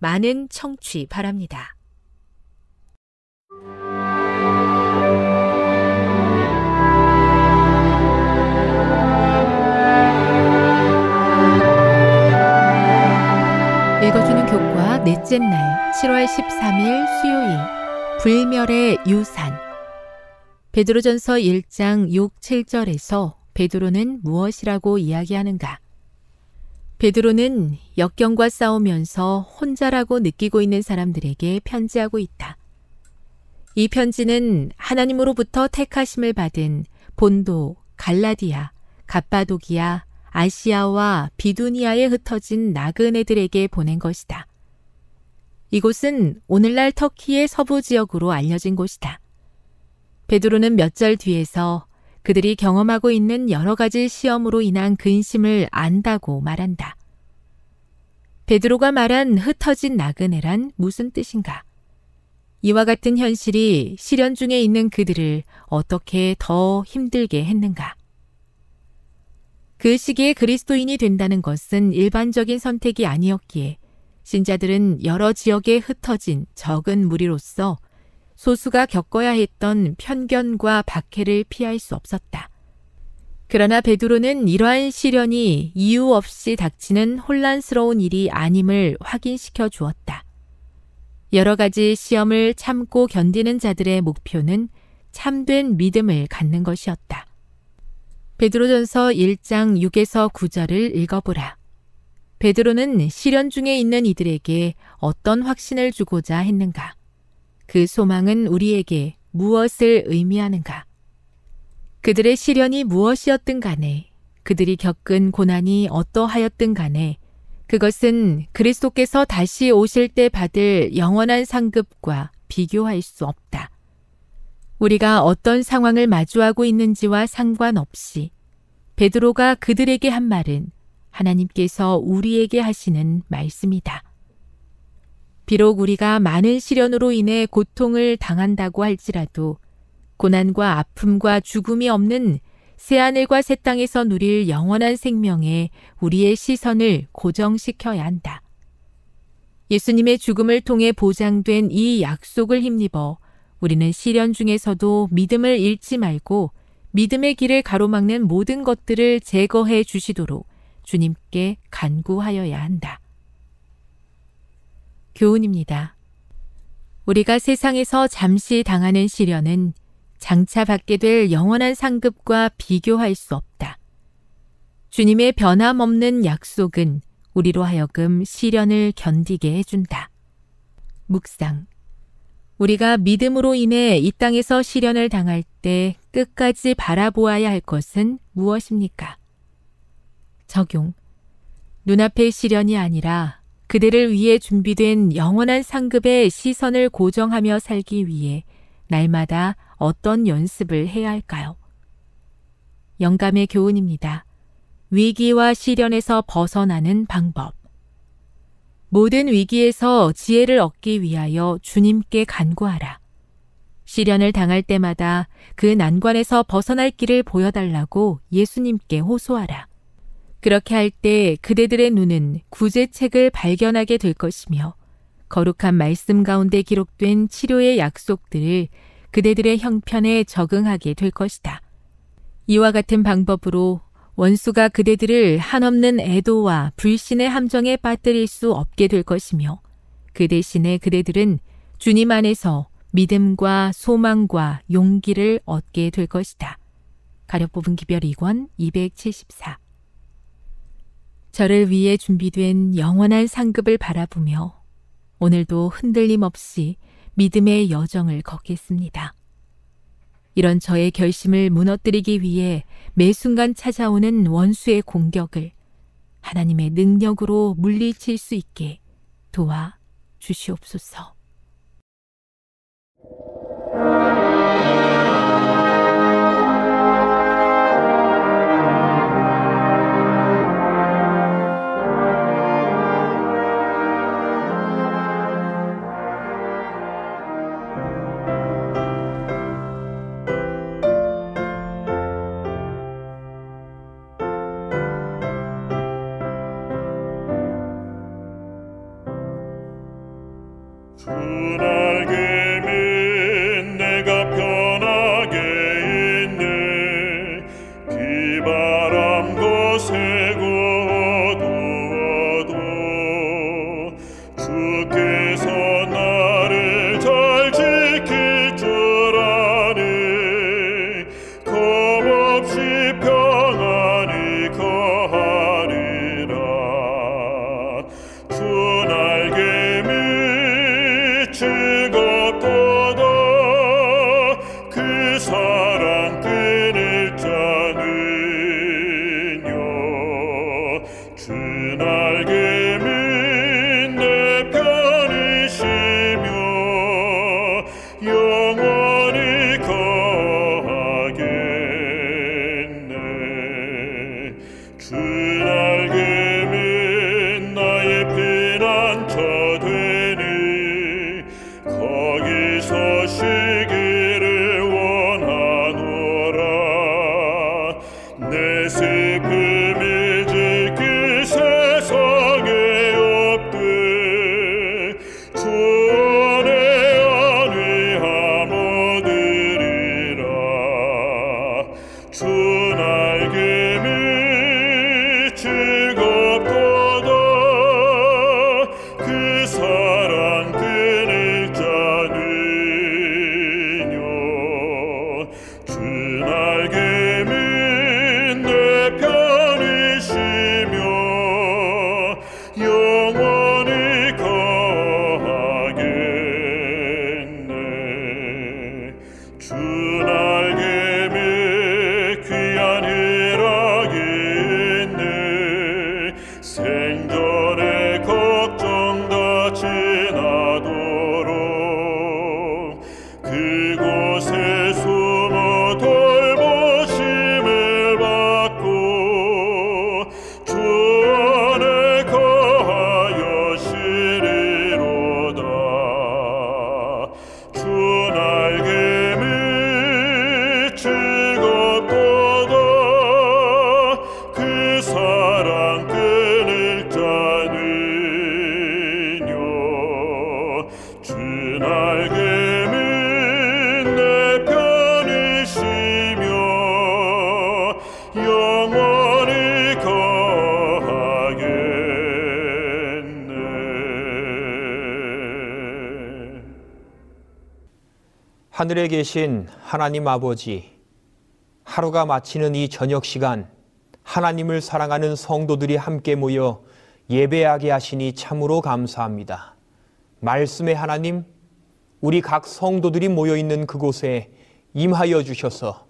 많은 청취 바랍니다. 읽어주는 교과 넷째 날 7월 13일 수요일 불멸의 유산 베드로전서 1장 6, 7절에서 베드로는 무엇이라고 이야기하는가? 베드로는 역경과 싸우면서 혼자라고 느끼고 있는 사람들에게 편지하고 있다. 이 편지는 하나님으로부터 택하심을 받은 본도, 갈라디아, 갑바도기아, 아시아와 비두니아에 흩어진 나그네들에게 보낸 것이다. 이곳은 오늘날 터키의 서부 지역으로 알려진 곳이다. 베드로는 몇 절 뒤에서 그들이 경험하고 있는 여러 가지 시험으로 인한 근심을 안다고 말한다. 베드로가 말한 흩어진 나그네란 무슨 뜻인가? 이와 같은 현실이 시련 중에 있는 그들을 어떻게 더 힘들게 했는가? 그 시기에 그리스도인이 된다는 것은 일반적인 선택이 아니었기에 신자들은 여러 지역에 흩어진 적은 무리로서 소수가 겪어야 했던 편견과 박해를 피할 수 없었다. 그러나 베드로는 이러한 시련이 이유 없이 닥치는 혼란스러운 일이 아님을 확인시켜 주었다. 여러 가지 시험을 참고 견디는 자들의 목표는 참된 믿음을 갖는 것이었다. 베드로전서 1장 6에서 9절을 읽어보라. 베드로는 시련 중에 있는 이들에게 어떤 확신을 주고자 했는가? 그 소망은 우리에게 무엇을 의미하는가? 그들의 시련이 무엇이었든 간에 그들이 겪은 고난이 어떠하였든 간에 그것은 그리스도께서 다시 오실 때 받을 영원한 상급과 비교할 수 없다. 우리가 어떤 상황을 마주하고 있는지와 상관없이 베드로가 그들에게 한 말은 하나님께서 우리에게 하시는 말씀이다. 비록 우리가 많은 시련으로 인해 고통을 당한다고 할지라도 고난과 아픔과 죽음이 없는 새하늘과 새 땅에서 누릴 영원한 생명에 우리의 시선을 고정시켜야 한다. 예수님의 죽음을 통해 보장된 이 약속을 힘입어 우리는 시련 중에서도 믿음을 잃지 말고 믿음의 길을 가로막는 모든 것들을 제거해 주시도록 주님께 간구하여야 한다. 교훈입니다. 우리가 세상에서 잠시 당하는 시련은 장차 받게 될 영원한 상급과 비교할 수 없다. 주님의 변함없는 약속은 우리로 하여금 시련을 견디게 해준다. 묵상. 우리가 믿음으로 인해 이 땅에서 시련을 당할 때 끝까지 바라보아야 할 것은 무엇입니까? 적용. 눈앞의 시련이 아니라 그들을 위해 준비된 영원한 상급의 시선을 고정하며 살기 위해 날마다 어떤 연습을 해야 할까요? 영감의 교훈입니다. 위기와 시련에서 벗어나는 방법. 모든 위기에서 지혜를 얻기 위하여 주님께 간구하라. 시련을 당할 때마다 그 난관에서 벗어날 길을 보여달라고 예수님께 호소하라. 그렇게 할 때 그대들의 눈은 구제책을 발견하게 될 것이며 거룩한 말씀 가운데 기록된 치료의 약속들을 그대들의 형편에 적응하게 될 것이다. 이와 같은 방법으로 원수가 그대들을 한없는 애도와 불신의 함정에 빠뜨릴 수 없게 될 것이며 그 대신에 그대들은 주님 안에서 믿음과 소망과 용기를 얻게 될 것이다. 가려 뽑은 기별 2권 274 저를 위해 준비된 영원한 상급을 바라보며 오늘도 흔들림 없이 믿음의 여정을 걷겠습니다. 이런 저의 결심을 무너뜨리기 위해 매 순간 찾아오는 원수의 공격을 하나님의 능력으로 물리칠 수 있게 도와 주시옵소서. took 그곳에 하늘에 계신 하나님 아버지, 하루가 마치는 이 저녁 시간, 하나님을 사랑하는 성도들이 함께 모여 예배하게 하시니 참으로 감사합니다. 말씀의 하나님, 우리 각 성도들이 모여 있는 그곳에 임하여 주셔서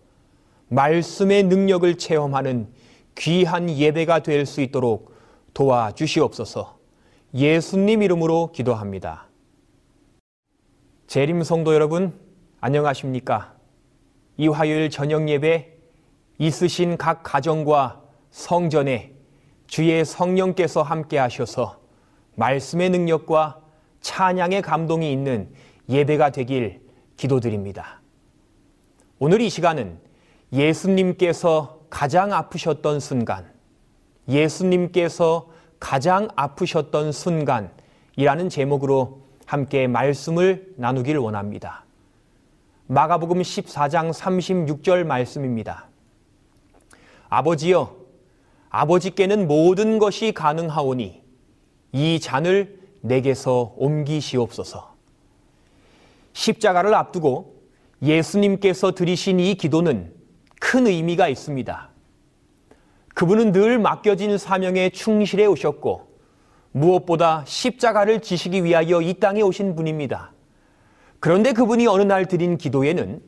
말씀의 능력을 체험하는 귀한 예배가 될 수 있도록 도와 주시옵소서 예수님 이름으로 기도합니다. 재림 성도 여러분, 안녕하십니까? 이 화요일 저녁 예배 있으신 각 가정과 성전에 주의 성령께서 함께 하셔서 말씀의 능력과 찬양의 감동이 있는 예배가 되길 기도드립니다. 오늘 이 시간은 예수님께서 가장 아프셨던 순간, 예수님께서 가장 아프셨던 순간이라는 제목으로 함께 말씀을 나누길 원합니다. 마가복음 14장 36절 말씀입니다. 아버지여, 아버지께는 모든 것이 가능하오니 이 잔을 내게서 옮기시옵소서. 십자가를 앞두고 예수님께서 드리신 이 기도는 큰 의미가 있습니다. 그분은 늘 맡겨진 사명에 충실해 오셨고 무엇보다 십자가를 지시기 위하여 이 땅에 오신 분입니다. 그런데 그분이 어느 날 드린 기도에는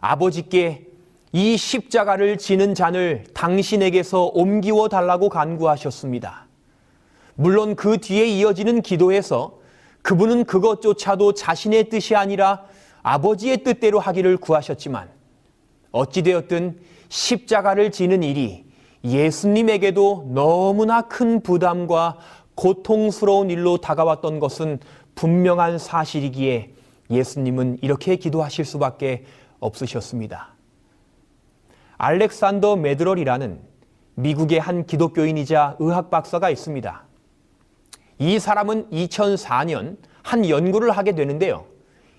아버지께 이 십자가를 지는 잔을 당신에게서 옮기워 달라고 간구하셨습니다. 물론 그 뒤에 이어지는 기도에서 그분은 그것조차도 자신의 뜻이 아니라 아버지의 뜻대로 하기를 구하셨지만 어찌되었든 십자가를 지는 일이 예수님에게도 너무나 큰 부담과 고통스러운 일로 다가왔던 것은 분명한 사실이기에 예수님은 이렇게 기도하실 수밖에 없으셨습니다. 알렉산더 메드럴이라는 미국의 한 기독교인이자 의학 박사가 있습니다. 이 사람은 2004년 한 연구를 하게 되는데요.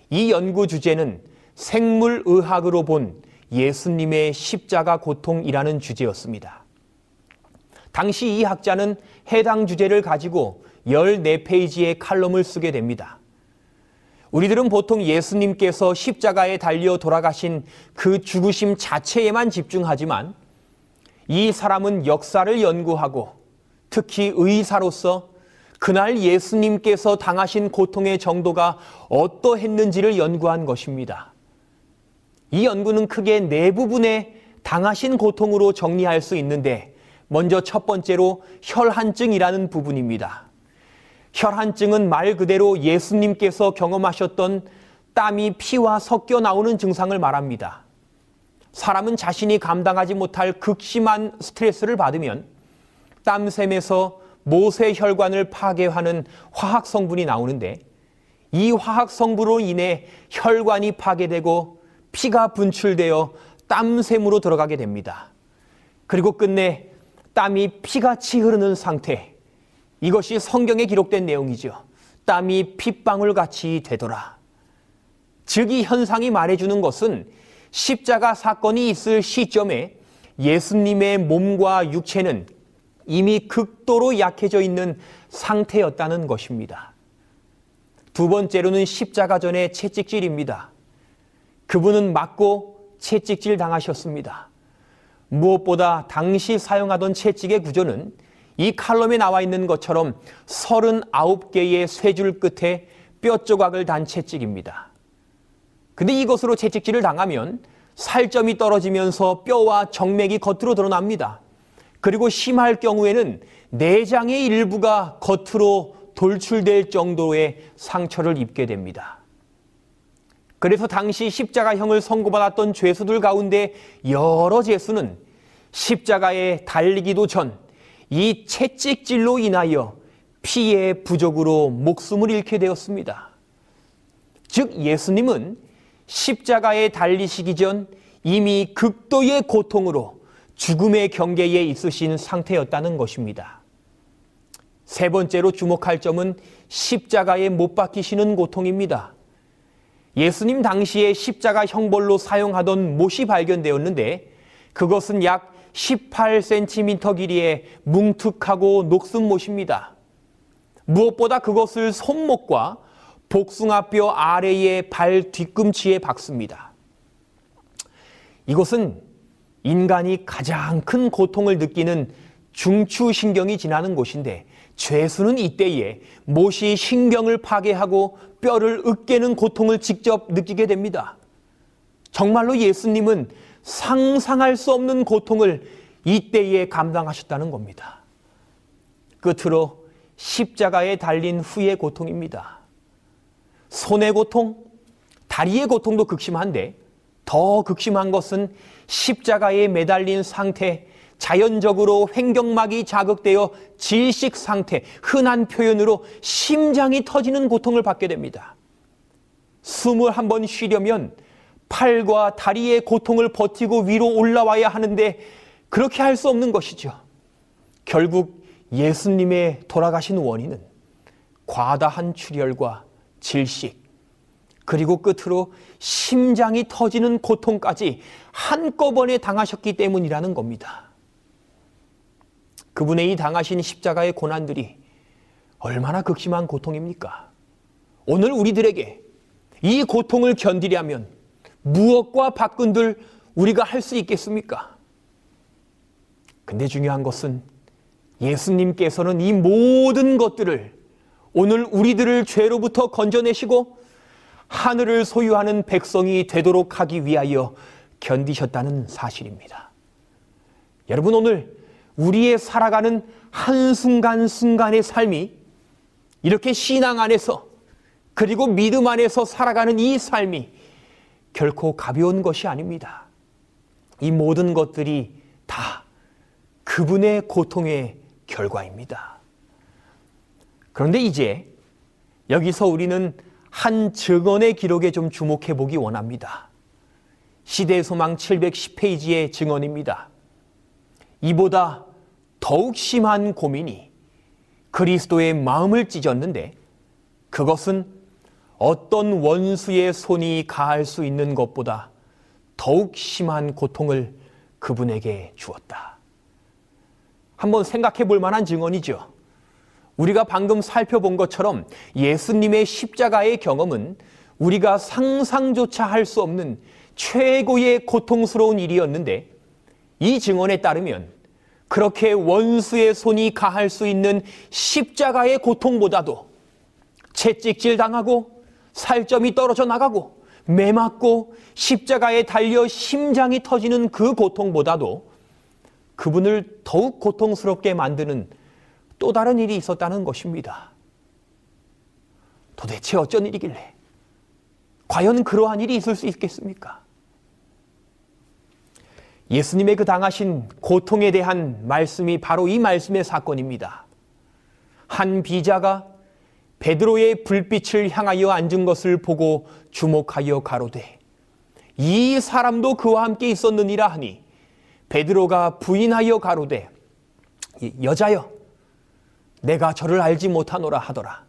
이 연구 주제는 생물의학으로 본 예수님의 십자가 고통이라는 주제였습니다. 당시 이 학자는 해당 주제를 가지고 14페이지의 칼럼을 쓰게 됩니다. 우리들은 보통 예수님께서 십자가에 달려 돌아가신 그 죽으심 자체에만 집중하지만 이 사람은 역사를 연구하고 특히 의사로서 그날 예수님께서 당하신 고통의 정도가 어떠했는지를 연구한 것입니다. 이 연구는 크게 네 부분의 당하신 고통으로 정리할 수 있는데 먼저 첫 번째로 혈한증이라는 부분입니다. 혈한증은 말 그대로 예수님께서 경험하셨던 땀이 피와 섞여 나오는 증상을 말합니다. 사람은 자신이 감당하지 못할 극심한 스트레스를 받으면 땀샘에서 모세 혈관을 파괴하는 화학 성분이 나오는데 이 화학 성분으로 인해 혈관이 파괴되고 피가 분출되어 땀샘으로 들어가게 됩니다. 그리고 끝내 땀이 피같이 흐르는 상태. 이것이 성경에 기록된 내용이죠. 땀이 핏방울 같이 되더라. 즉, 이 현상이 말해주는 것은 십자가 사건이 있을 시점에 예수님의 몸과 육체는 이미 극도로 약해져 있는 상태였다는 것입니다. 두 번째로는 십자가 전의 채찍질입니다. 그분은 맞고 채찍질 당하셨습니다. 무엇보다 당시 사용하던 채찍의 구조는 이 칼럼에 나와 있는 것처럼 39개의 쇠줄 끝에 뼈 조각을 단 채찍입니다. 근데 이것으로 채찍질을 당하면 살점이 떨어지면서 뼈와 정맥이 겉으로 드러납니다. 그리고 심할 경우에는 내장의 일부가 겉으로 돌출될 정도의 상처를 입게 됩니다. 그래서 당시 십자가형을 선고받았던 죄수들 가운데 여러 죄수는 십자가에 달리기도 전 이 채찍질로 인하여 피의 부족으로 목숨을 잃게 되었습니다. 즉 예수님은 십자가에 달리시기 전 이미 극도의 고통으로 죽음의 경계에 있으신 상태였다는 것입니다. 세 번째로 주목할 점은 십자가에 못 박히시는 고통입니다. 예수님 당시에 십자가 형벌로 사용하던 못이 발견되었는데 그것은 약 18cm 길이의 뭉툭하고 녹슨 못입니다. 무엇보다 그것을 손목과 복숭아뼈 아래의 발 뒤꿈치에 박습니다. 이것은 인간이 가장 큰 고통을 느끼는 중추신경이 지나는 곳인데 죄수는 이때에 못이 신경을 파괴하고 뼈를 으깨는 고통을 직접 느끼게 됩니다. 정말로 예수님은 상상할 수 없는 고통을 이때에 감당하셨다는 겁니다. 끝으로 십자가에 달린 후의 고통입니다. 손의 고통, 다리의 고통도 극심한데 더 극심한 것은 십자가에 매달린 상태, 자연적으로 횡격막이 자극되어 질식 상태, 흔한 표현으로 심장이 터지는 고통을 받게 됩니다. 숨을 한번 쉬려면 팔과 다리의 고통을 버티고 위로 올라와야 하는데 그렇게 할 수 없는 것이죠. 결국 예수님의 돌아가신 원인은 과다한 출혈과 질식, 그리고 끝으로 심장이 터지는 고통까지 한꺼번에 당하셨기 때문이라는 겁니다. 그분의 이 당하신 십자가의 고난들이 얼마나 극심한 고통입니까? 오늘 우리들에게 이 고통을 견디려면 무엇과 바꾼들 우리가 할 수 있겠습니까? 근데 중요한 것은 예수님께서는 이 모든 것들을 오늘 우리들을 죄로부터 건져내시고 하늘을 소유하는 백성이 되도록 하기 위하여 견디셨다는 사실입니다. 여러분 오늘 우리의 살아가는 한순간순간의 삶이 이렇게 신앙 안에서 그리고 믿음 안에서 살아가는 이 삶이 결코 가벼운 것이 아닙니다. 이 모든 것들이 다 그분의 고통의 결과입니다. 그런데 이제 여기서 우리는 한 증언의 기록에 좀 주목해 보기 원합니다. 시대 소망 710페이지의 증언입니다. 이보다 더욱 심한 고민이 그리스도의 마음을 찢었는데 그것은 어떤 원수의 손이 가할 수 있는 것보다 더욱 심한 고통을 그분에게 주었다. 한번 생각해 볼 만한 증언이죠. 우리가 방금 살펴본 것처럼 예수님의 십자가의 경험은 우리가 상상조차 할 수 없는 최고의 고통스러운 일이었는데 이 증언에 따르면 그렇게 원수의 손이 가할 수 있는 십자가의 고통보다도 채찍질 당하고 살점이 떨어져 나가고 매 맞고 십자가에 달려 심장이 터지는 그 고통보다도 그분을 더욱 고통스럽게 만드는 또 다른 일이 있었다는 것입니다. 도대체 어쩐 일이길래? 과연 그러한 일이 있을 수 있겠습니까? 예수님의 그 당하신 고통에 대한 말씀이 바로 이 말씀의 사건입니다. 한 비자가 베드로의 불빛을 향하여 앉은 것을 보고 주목하여 가로되 이 사람도 그와 함께 있었느니라 하니 베드로가 부인하여 가로되 여자여 내가 저를 알지 못하노라 하더라.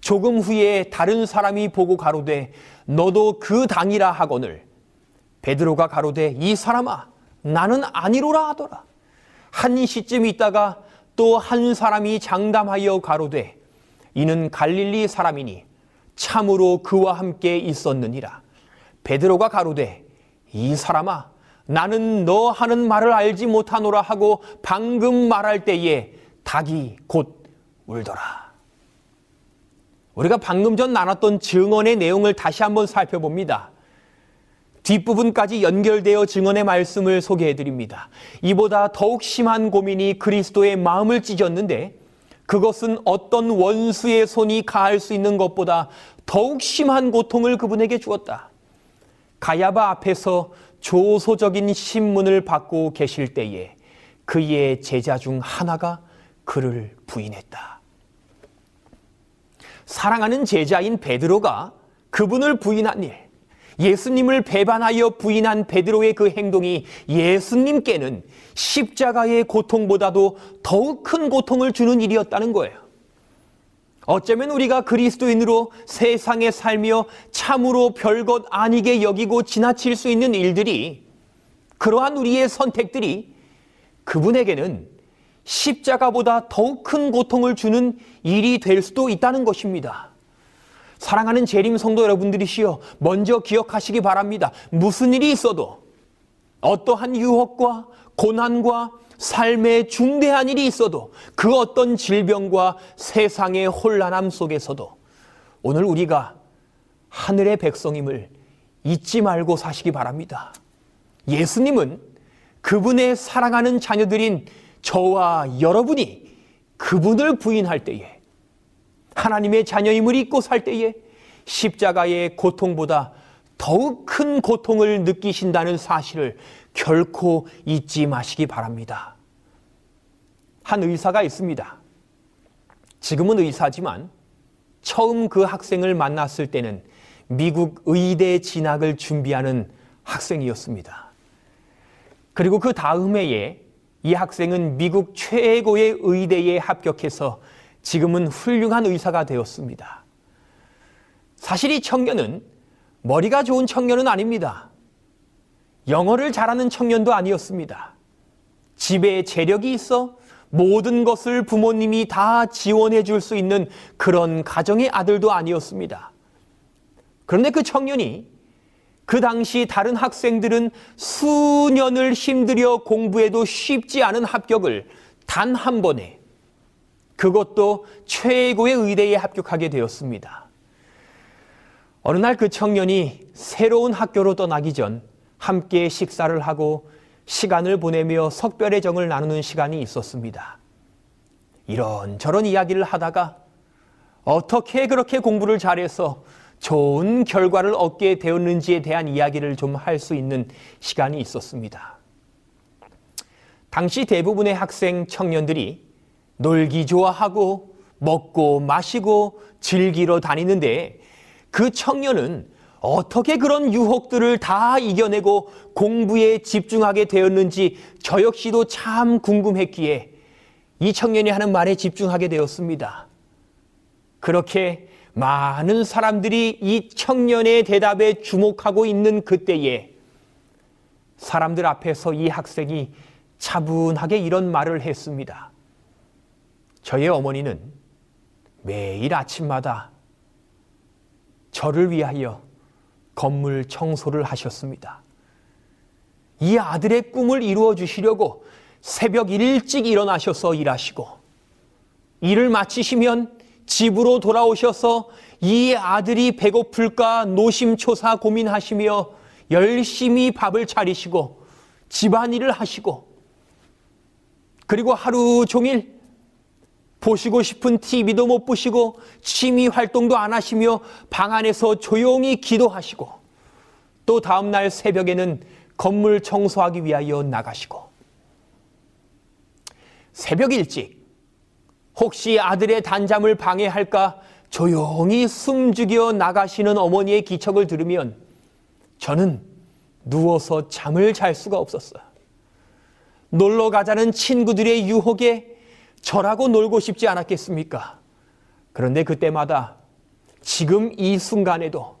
조금 후에 다른 사람이 보고 가로되 너도 그 당이라 하거늘. 베드로가 가로되 이 사람아 나는 아니로라 하더라. 한 시쯤 있다가 또 한 사람이 장담하여 가로되 이는 갈릴리 사람이니 참으로 그와 함께 있었느니라 베드로가 가로되 이 사람아 나는 너 하는 말을 알지 못하노라 하고 방금 말할 때에 닭이 곧 울더라. 우리가 방금 전 나눴던 증언의 내용을 다시 한번 살펴봅니다. 뒷부분까지 연결되어 증언의 말씀을 소개해 드립니다. 이보다 더욱 심한 고민이 그리스도의 마음을 찢었는데 그것은 어떤 원수의 손이 가할 수 있는 것보다 더욱 심한 고통을 그분에게 주었다. 가야바 앞에서 조소적인 신문을 받고 계실 때에 그의 제자 중 하나가 그를 부인했다. 사랑하는 제자인 베드로가 그분을 부인한 일, 예수님을 배반하여 부인한 베드로의 그 행동이 예수님께는 십자가의 고통보다도 더욱 큰 고통을 주는 일이었다는 거예요. 어쩌면 우리가 그리스도인으로 세상에 살며 참으로 별것 아니게 여기고 지나칠 수 있는 일들이 그러한 우리의 선택들이 그분에게는 십자가보다 더욱 큰 고통을 주는 일이 될 수도 있다는 것입니다. 사랑하는 재림 성도 여러분들이시여 먼저 기억하시기 바랍니다. 무슨 일이 있어도 어떠한 유혹과 고난과 삶의 중대한 일이 있어도 그 어떤 질병과 세상의 혼란함 속에서도 오늘 우리가 하늘의 백성임을 잊지 말고 사시기 바랍니다. 예수님은 그분의 사랑하는 자녀들인 저와 여러분이 그분을 부인할 때에 하나님의 자녀임을 잊고 살 때에 십자가의 고통보다 더욱 큰 고통을 느끼신다는 사실을 결코 잊지 마시기 바랍니다. 한 의사가 있습니다. 지금은 의사지만 처음 그 학생을 만났을 때는 미국 의대 진학을 준비하는 학생이었습니다. 그리고 그 다음 해에 이 학생은 미국 최고의 의대에 합격해서 지금은 훌륭한 의사가 되었습니다. 사실 이 청년은 머리가 좋은 청년은 아닙니다. 영어를 잘하는 청년도 아니었습니다. 집에 재력이 있어 모든 것을 부모님이 다 지원해 줄 수 있는 그런 가정의 아들도 아니었습니다. 그런데 그 청년이 그 당시 다른 학생들은 수년을 힘들여 공부해도 쉽지 않은 합격을 단 한 번에 그것도 최고의 의대에 합격하게 되었습니다. 어느 날 그 청년이 새로운 학교로 떠나기 전 함께 식사를 하고 시간을 보내며 석별의 정을 나누는 시간이 있었습니다. 이런저런 이야기를 하다가 어떻게 그렇게 공부를 잘해서 좋은 결과를 얻게 되었는지에 대한 이야기를 좀 할 수 있는 시간이 있었습니다. 당시 대부분의 학생 청년들이 놀기 좋아하고 먹고 마시고 즐기러 다니는데 그 청년은 어떻게 그런 유혹들을 다 이겨내고 공부에 집중하게 되었는지 저 역시도 참 궁금했기에 이 청년이 하는 말에 집중하게 되었습니다. 그렇게 많은 사람들이 이 청년의 대답에 주목하고 있는 그때에 사람들 앞에서 이 학생이 차분하게 이런 말을 했습니다. 저의 어머니는 매일 아침마다 저를 위하여 건물 청소를 하셨습니다. 이 아들의 꿈을 이루어 주시려고 새벽 일찍 일어나셔서 일하시고 일을 마치시면 집으로 돌아오셔서 이 아들이 배고플까 노심초사 고민하시며 열심히 밥을 차리시고 집안일을 하시고 그리고 하루 종일 보시고 싶은 TV도 못 보시고 취미 활동도 안 하시며 방 안에서 조용히 기도하시고 또 다음 날 새벽에는 건물 청소하기 위하여 나가시고 새벽 일찍 혹시 아들의 단잠을 방해할까 조용히 숨죽여 나가시는 어머니의 기척을 들으면 저는 누워서 잠을 잘 수가 없었어요. 놀러 가자는 친구들의 유혹에 저라고 놀고 싶지 않았겠습니까? 그런데 그때마다 지금 이 순간에도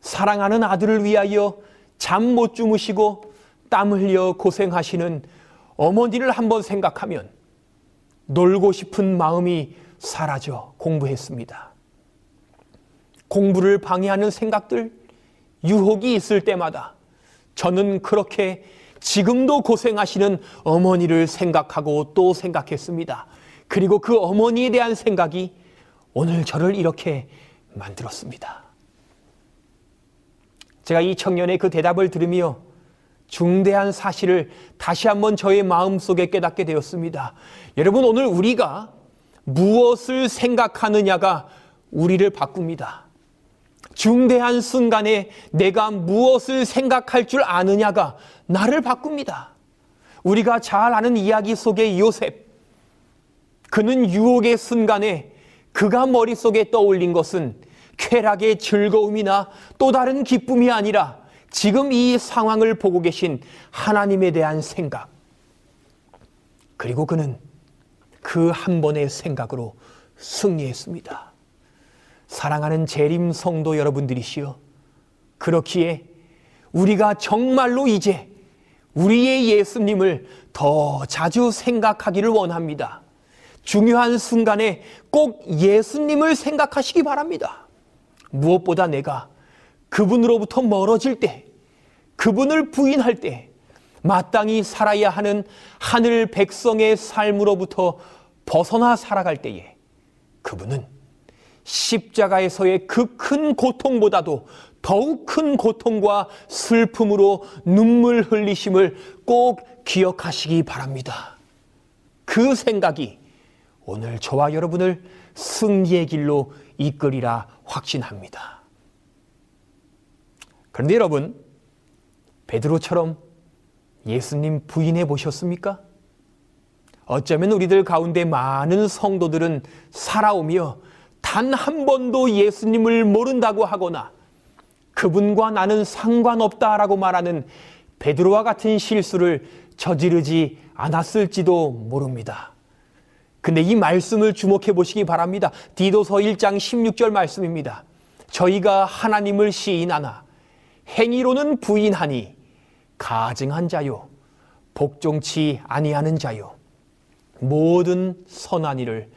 사랑하는 아들을 위하여 잠 못 주무시고 땀 흘려 고생하시는 어머니를 한번 생각하면 놀고 싶은 마음이 사라져 공부했습니다. 공부를 방해하는 생각들, 유혹이 있을 때마다 저는 그렇게 지금도 고생하시는 어머니를 생각하고 또 생각했습니다. 그리고 그 어머니에 대한 생각이 오늘 저를 이렇게 만들었습니다. 제가 이 청년의 그 대답을 들으며 중대한 사실을 다시 한번 저의 마음속에 깨닫게 되었습니다. 여러분, 오늘 우리가 무엇을 생각하느냐가 우리를 바꿉니다. 중대한 순간에 내가 무엇을 생각할 줄 아느냐가 나를 바꿉니다. 우리가 잘 아는 이야기 속의 요셉. 그는 유혹의 순간에 그가 머릿속에 떠올린 것은 쾌락의 즐거움이나 또 다른 기쁨이 아니라 지금 이 상황을 보고 계신 하나님에 대한 생각. 그리고 그는 그 한 번의 생각으로 승리했습니다. 사랑하는 재림 성도 여러분들이시여. 그렇기에 우리가 정말로 이제 우리의 예수님을 더 자주 생각하기를 원합니다. 중요한 순간에 꼭 예수님을 생각하시기 바랍니다. 무엇보다 내가 그분으로부터 멀어질 때, 그분을 부인할 때, 마땅히 살아야 하는 하늘 백성의 삶으로부터 벗어나 살아갈 때에 그분은 십자가에서의 그 큰 고통보다도 더욱 큰 고통과 슬픔으로 눈물 흘리심을 꼭 기억하시기 바랍니다. 그 생각이 오늘 저와 여러분을 승리의 길로 이끌이라 확신합니다. 그런데 여러분, 베드로처럼 예수님 부인해 보셨습니까? 어쩌면 우리들 가운데 많은 성도들은 살아오며 단 한 번도 예수님을 모른다고 하거나 그분과 나는 상관없다라고 말하는 베드로와 같은 실수를 저지르지 않았을지도 모릅니다. 근데 이 말씀을 주목해 보시기 바랍니다. 디도서 1장 16절 말씀입니다. 저희가 하나님을 시인하나 행위로는 부인하니 가증한 자요 복종치 아니하는 자요 모든 선한 일을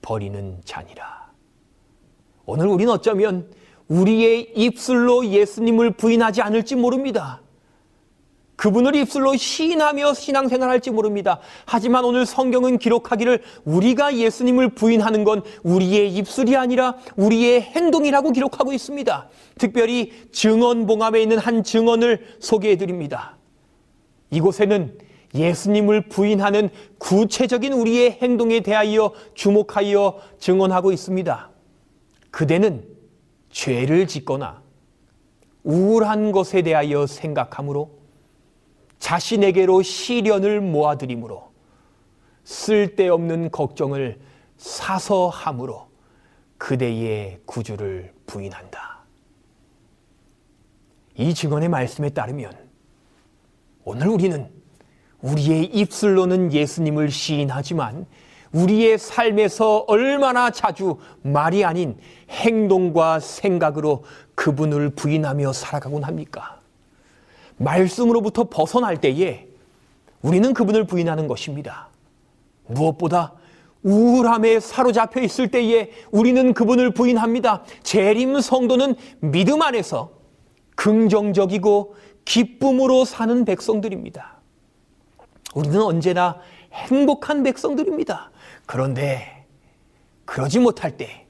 버리는 자니라. 오늘 우리는 어쩌면 우리의 입술로 예수님을 부인하지 않을지 모릅니다. 그분을 입술로 시인하며 신앙생활할지 모릅니다. 하지만 오늘 성경은 기록하기를 우리가 예수님을 부인하는 건 우리의 입술이 아니라 우리의 행동이라고 기록하고 있습니다. 특별히 증언봉함에 있는 한 증언을 소개해 드립니다. 이곳에는 예수님을 부인하는 구체적인 우리의 행동에 대하여 주목하여 증언하고 있습니다. 그대는 죄를 짓거나 우울한 것에 대하여 생각하므로 자신에게로 시련을 모아들이므로 쓸데없는 걱정을 사서 함으로 그대의 구주를 부인한다. 이 증언의 말씀에 따르면 오늘 우리는 우리의 입술로는 예수님을 시인하지만 우리의 삶에서 얼마나 자주 말이 아닌 행동과 생각으로 그분을 부인하며 살아가곤 합니까? 말씀으로부터 벗어날 때에 우리는 그분을 부인하는 것입니다. 무엇보다 우울함에 사로잡혀 있을 때에 우리는 그분을 부인합니다. 재림 성도는 믿음 안에서 긍정적이고 기쁨으로 사는 백성들입니다. 우리는 언제나 행복한 백성들입니다. 그런데 그러지 못할 때,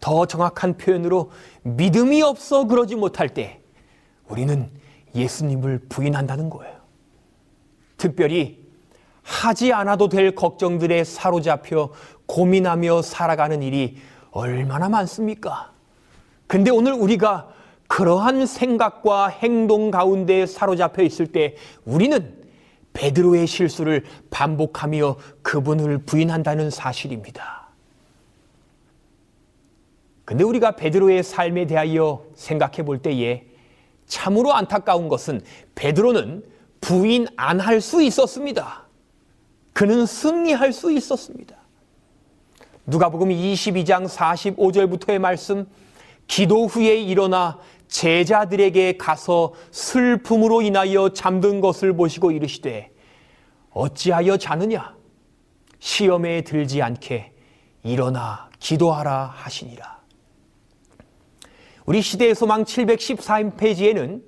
더 정확한 표현으로 믿음이 없어 그러지 못할 때, 우리는 예수님을 부인한다는 거예요. 특별히 하지 않아도 될 걱정들에 사로잡혀 고민하며 살아가는 일이 얼마나 많습니까? 근데 오늘 우리가 그러한 생각과 행동 가운데 사로잡혀 있을 때 우리는 베드로의 실수를 반복하며 그분을 부인한다는 사실입니다. 근데 우리가 베드로의 삶에 대하여 생각해 볼 때에 참으로 안타까운 것은 베드로는 부인 안 할 수 있었습니다. 그는 승리할 수 있었습니다. 누가복음 22장 45절부터의 말씀 기도 후에 일어나 제자들에게 가서 슬픔으로 인하여 잠든 것을 보시고 이르시되 어찌하여 자느냐 시험에 들지 않게 일어나 기도하라 하시니라. 우리 시대의 소망 714페이지에는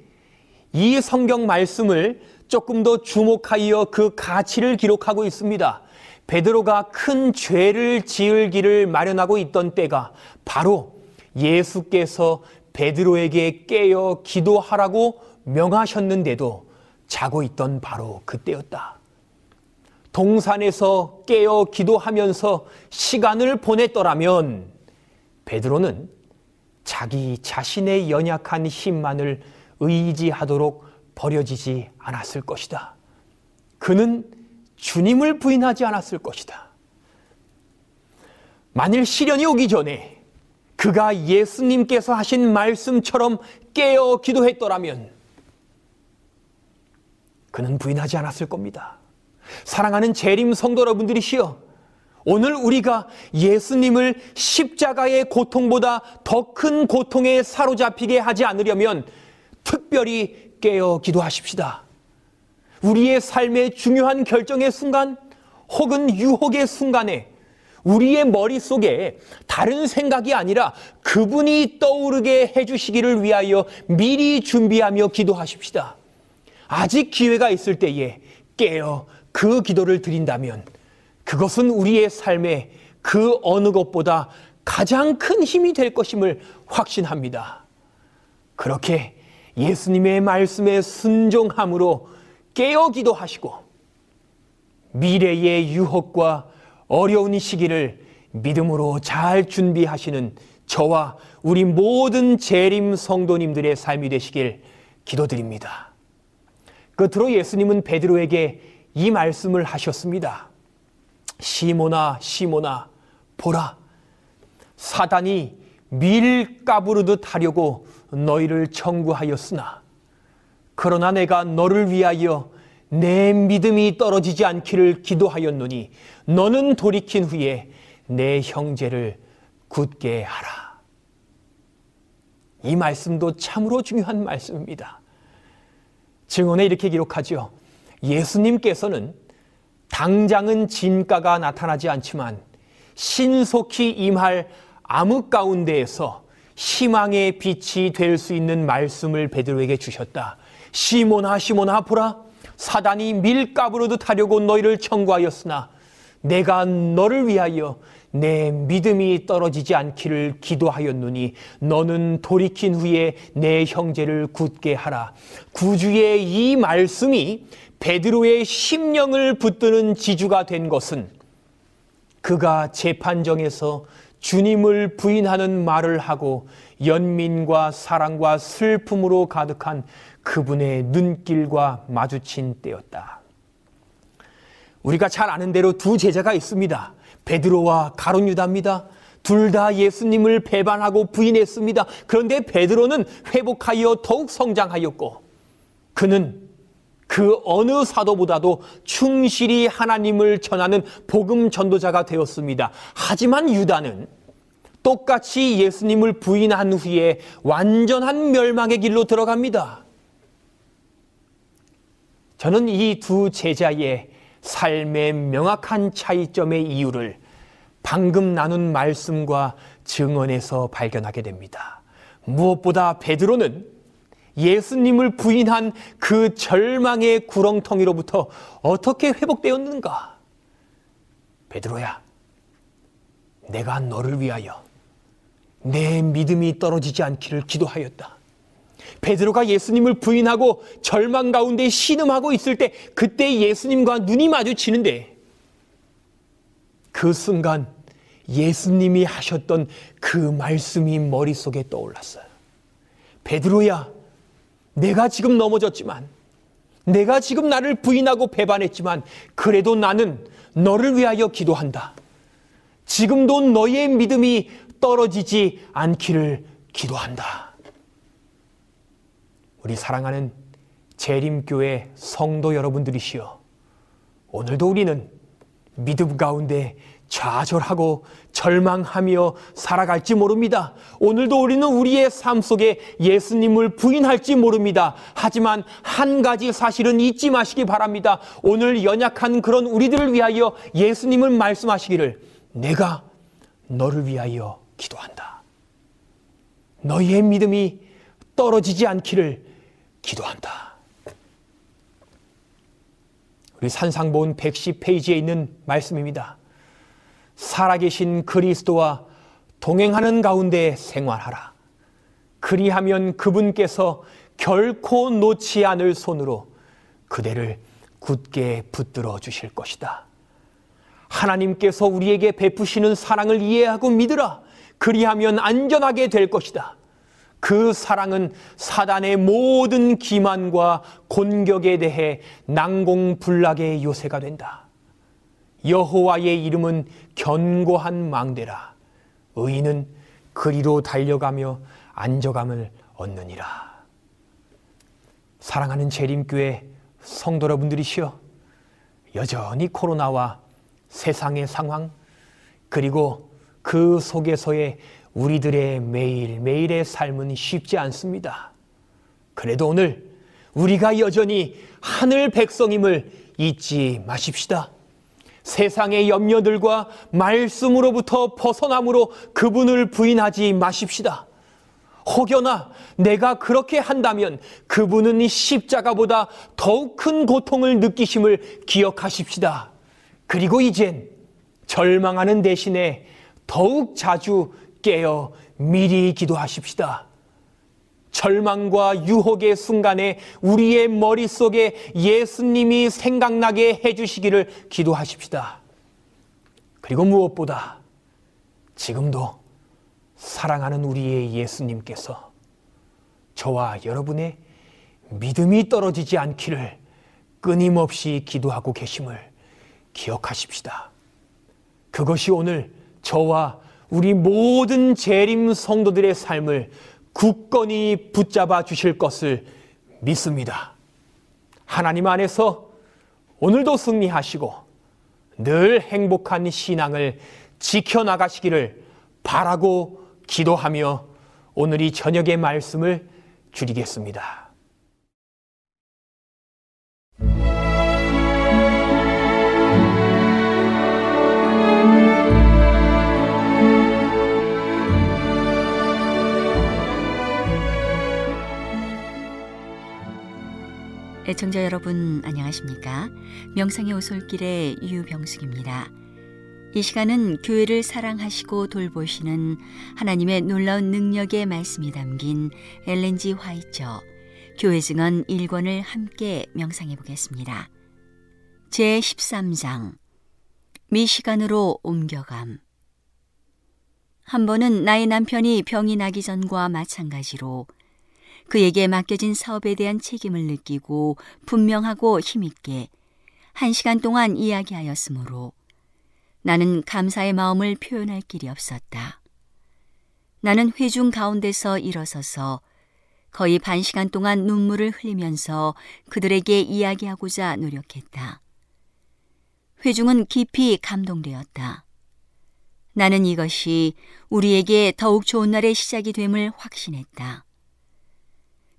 이 성경 말씀을 조금 더 주목하여 그 가치를 기록하고 있습니다. 베드로가 큰 죄를 지을 길을 마련하고 있던 때가 바로 예수께서 베드로에게 깨어 기도하라고 명하셨는데도 자고 있던 바로 그때였다. 동산에서 깨어 기도하면서 시간을 보냈더라면 베드로는 자기 자신의 연약한 힘만을 의지하도록 버려지지 않았을 것이다. 그는 주님을 부인하지 않았을 것이다. 만일 시련이 오기 전에 그가 예수님께서 하신 말씀처럼 깨어 기도했더라면 그는 부인하지 않았을 겁니다. 사랑하는 재림 성도 여러분들이시여 오늘 우리가 예수님을 십자가의 고통보다 더 큰 고통에 사로잡히게 하지 않으려면 특별히 깨어 기도하십시다. 우리의 삶의 중요한 결정의 순간 혹은 유혹의 순간에 우리의 머릿속에 다른 생각이 아니라 그분이 떠오르게 해주시기를 위하여 미리 준비하며 기도하십시다. 아직 기회가 있을 때에 깨어 그 기도를 드린다면 그것은 우리의 삶에 그 어느 것보다 가장 큰 힘이 될 것임을 확신합니다. 그렇게 예수님의 말씀에 순종함으로 깨어 기도하시고 미래의 유혹과 어려운 시기를 믿음으로 잘 준비하시는 저와 우리 모든 재림 성도님들의 삶이 되시길 기도드립니다. 끝으로 예수님은 베드로에게 이 말씀을 하셨습니다. 시모나 시모나 보라 사단이 밀 까부르듯 하려고 너희를 청구하였으나 그러나 내가 너를 위하여 내 믿음이 떨어지지 않기를 기도하였노니 너는 돌이킨 후에 내 형제를 굳게 하라. 이 말씀도 참으로 중요한 말씀입니다. 증언에 이렇게 기록하죠. 예수님께서는 당장은 진가가 나타나지 않지만 신속히 임할 암흑 가운데에서 희망의 빛이 될 수 있는 말씀을 베드로에게 주셨다. 시몬아 시몬아 보라 사단이 밀가부르듯 하려고 너희를 청구하였으나 내가 너를 위하여 내 믿음이 떨어지지 않기를 기도하였노니 너는 돌이킨 후에 내 형제를 굳게 하라. 구주의 이 말씀이 베드로의 심령을 붙드는 지주가 된 것은 그가 재판정에서 주님을 부인하는 말을 하고 연민과 사랑과 슬픔으로 가득한 그분의 눈길과 마주친 때였다. 우리가 잘 아는 대로 두 제자가 있습니다. 베드로와 가론 유다입니다. 둘 다 예수님을 배반하고 부인했습니다. 그런데 베드로는 회복하여 더욱 성장하였고 그는 그 어느 사도보다도 충실히 하나님을 전하는 복음 전도자가 되었습니다. 하지만 유다는 똑같이 예수님을 부인한 후에 완전한 멸망의 길로 들어갑니다. 저는 이 두 제자의 삶의 명확한 차이점의 이유를 방금 나눈 말씀과 증언에서 발견하게 됩니다. 무엇보다 베드로는 예수님을 부인한 그 절망의 구렁텅이로부터 어떻게 회복되었는가? 베드로야, 내가 너를 위하여 내 믿음이 떨어지지 않기를 기도하였다. 베드로가 예수님을 부인하고 절망 가운데 신음하고 있을 때 그때 예수님과 눈이 마주치는데 그 순간 예수님이 하셨던 그 말씀이 머릿속에 떠올랐어요. 베드로야, 내가 지금 넘어졌지만, 내가 지금 나를 부인하고 배반했지만, 그래도 나는 너를 위하여 기도한다. 지금도 너의 믿음이 떨어지지 않기를 기도한다. 우리 사랑하는 재림교회 성도 여러분들이시여, 오늘도 우리는 믿음 가운데 좌절하고 절망하며 살아갈지 모릅니다. 오늘도 우리는 우리의 삶 속에 예수님을 부인할지 모릅니다. 하지만 한 가지 사실은 잊지 마시기 바랍니다. 오늘 연약한 그런 우리들을 위하여 예수님을 말씀하시기를 내가 너를 위하여 기도한다. 너희의 믿음이 떨어지지 않기를 기도한다. 우리 산상본 110페이지에 있는 말씀입니다. 살아계신 그리스도와 동행하는 가운데 생활하라. 그리하면 그분께서 결코 놓지 않을 손으로 그대를 굳게 붙들어 주실 것이다. 하나님께서 우리에게 베푸시는 사랑을 이해하고 믿으라. 그리하면 안전하게 될 것이다. 그 사랑은 사단의 모든 기만과 곤격에 대해 난공불락의 요새가 된다. 여호와의 이름은 견고한 망대라. 의인은 그리로 달려가며 안정감을 얻느니라. 사랑하는 재림교회 성도 여러분들이시여 여전히 코로나와 세상의 상황 그리고 그 속에서의 우리들의 매일매일의 삶은 쉽지 않습니다. 그래도 오늘 우리가 여전히 하늘 백성임을 잊지 마십시다. 세상의 염려들과 말씀으로부터 벗어남으로 그분을 부인하지 마십시다. 혹여나 내가 그렇게 한다면 그분은 십자가보다 더욱 큰 고통을 느끼심을 기억하십시다. 그리고 이젠 절망하는 대신에 더욱 자주 깨어 미리 기도하십시다. 절망과 유혹의 순간에 우리의 머릿속에 예수님이 생각나게 해주시기를 기도하십시다. 그리고 무엇보다 지금도 사랑하는 우리의 예수님께서 저와 여러분의 믿음이 떨어지지 않기를 끊임없이 기도하고 계심을 기억하십시다. 그것이 오늘 저와 우리 모든 재림 성도들의 삶을 굳건히 붙잡아 주실 것을 믿습니다. 하나님 안에서 오늘도 승리하시고 늘 행복한 신앙을 지켜나가시기를 바라고 기도하며 오늘 이 저녁의 말씀을 줄이겠습니다. 애청자 여러분 안녕하십니까? 명상의 오솔길의 유병숙입니다. 이 시간은 교회를 사랑하시고 돌보시는 하나님의 놀라운 능력의 말씀이 담긴 엘렌지 화이처 교회 증언 1권을 함께 명상해 보겠습니다. 제 13장 미시간으로 옮겨감 한 번은 나의 남편이 병이 나기 전과 마찬가지로 그에게 맡겨진 사업에 대한 책임을 느끼고 분명하고 힘있게 한 시간 동안 이야기하였으므로 나는 감사의 마음을 표현할 길이 없었다. 나는 회중 가운데서 일어서서 거의 반 시간 동안 눈물을 흘리면서 그들에게 이야기하고자 노력했다. 회중은 깊이 감동되었다. 나는 이것이 우리에게 더욱 좋은 날의 시작이 됨을 확신했다.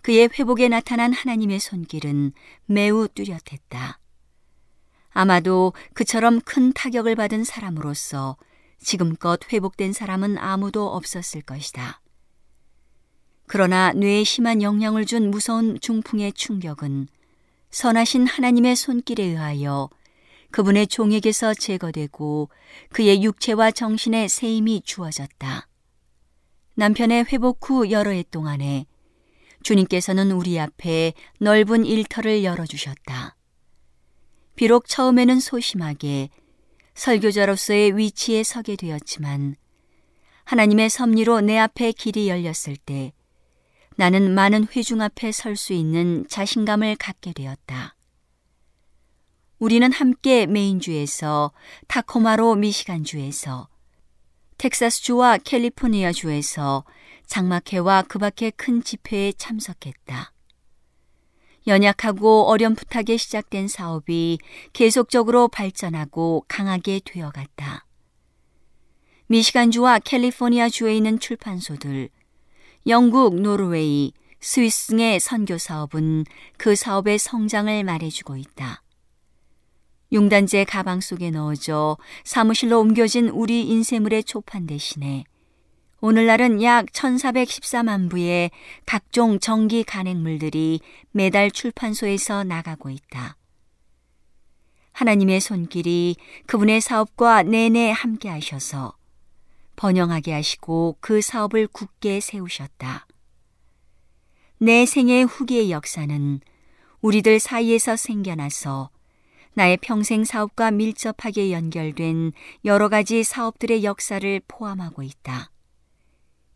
그의 회복에 나타난 하나님의 손길은 매우 뚜렷했다. 아마도 그처럼 큰 타격을 받은 사람으로서 지금껏 회복된 사람은 아무도 없었을 것이다. 그러나 뇌에 심한 영향을 준 무서운 중풍의 충격은 선하신 하나님의 손길에 의하여 그분의 종에게서 제거되고 그의 육체와 정신에 새 힘이 주어졌다. 남편의 회복 후 여러 해 동안에 주님께서는 우리 앞에 넓은 일터를 열어주셨다. 비록 처음에는 소심하게 설교자로서의 위치에 서게 되었지만 하나님의 섭리로 내 앞에 길이 열렸을 때 나는 많은 회중 앞에 설 수 있는 자신감을 갖게 되었다. 우리는 함께 메인주에서 타코마로 미시간주에서 텍사스주와 캘리포니아주에서 장막회와 그 밖의 큰 집회에 참석했다. 연약하고 어렴풋하게 시작된 사업이 계속적으로 발전하고 강하게 되어갔다. 미시간주와 캘리포니아주에 있는 출판소들, 영국, 노르웨이, 스위스 등의 선교 사업은 그 사업의 성장을 말해주고 있다. 용단제 가방 속에 넣어져 사무실로 옮겨진 우리 인쇄물의 초판 대신에 오늘날은 약 1414만 부의 각종 정기 간행물들이 매달 출판소에서 나가고 있다. 하나님의 손길이 그분의 사업과 내내 함께 하셔서 번영하게 하시고 그 사업을 굳게 세우셨다. 내 생애 후기의 역사는 우리들 사이에서 생겨나서 나의 평생 사업과 밀접하게 연결된 여러 가지 사업들의 역사를 포함하고 있다.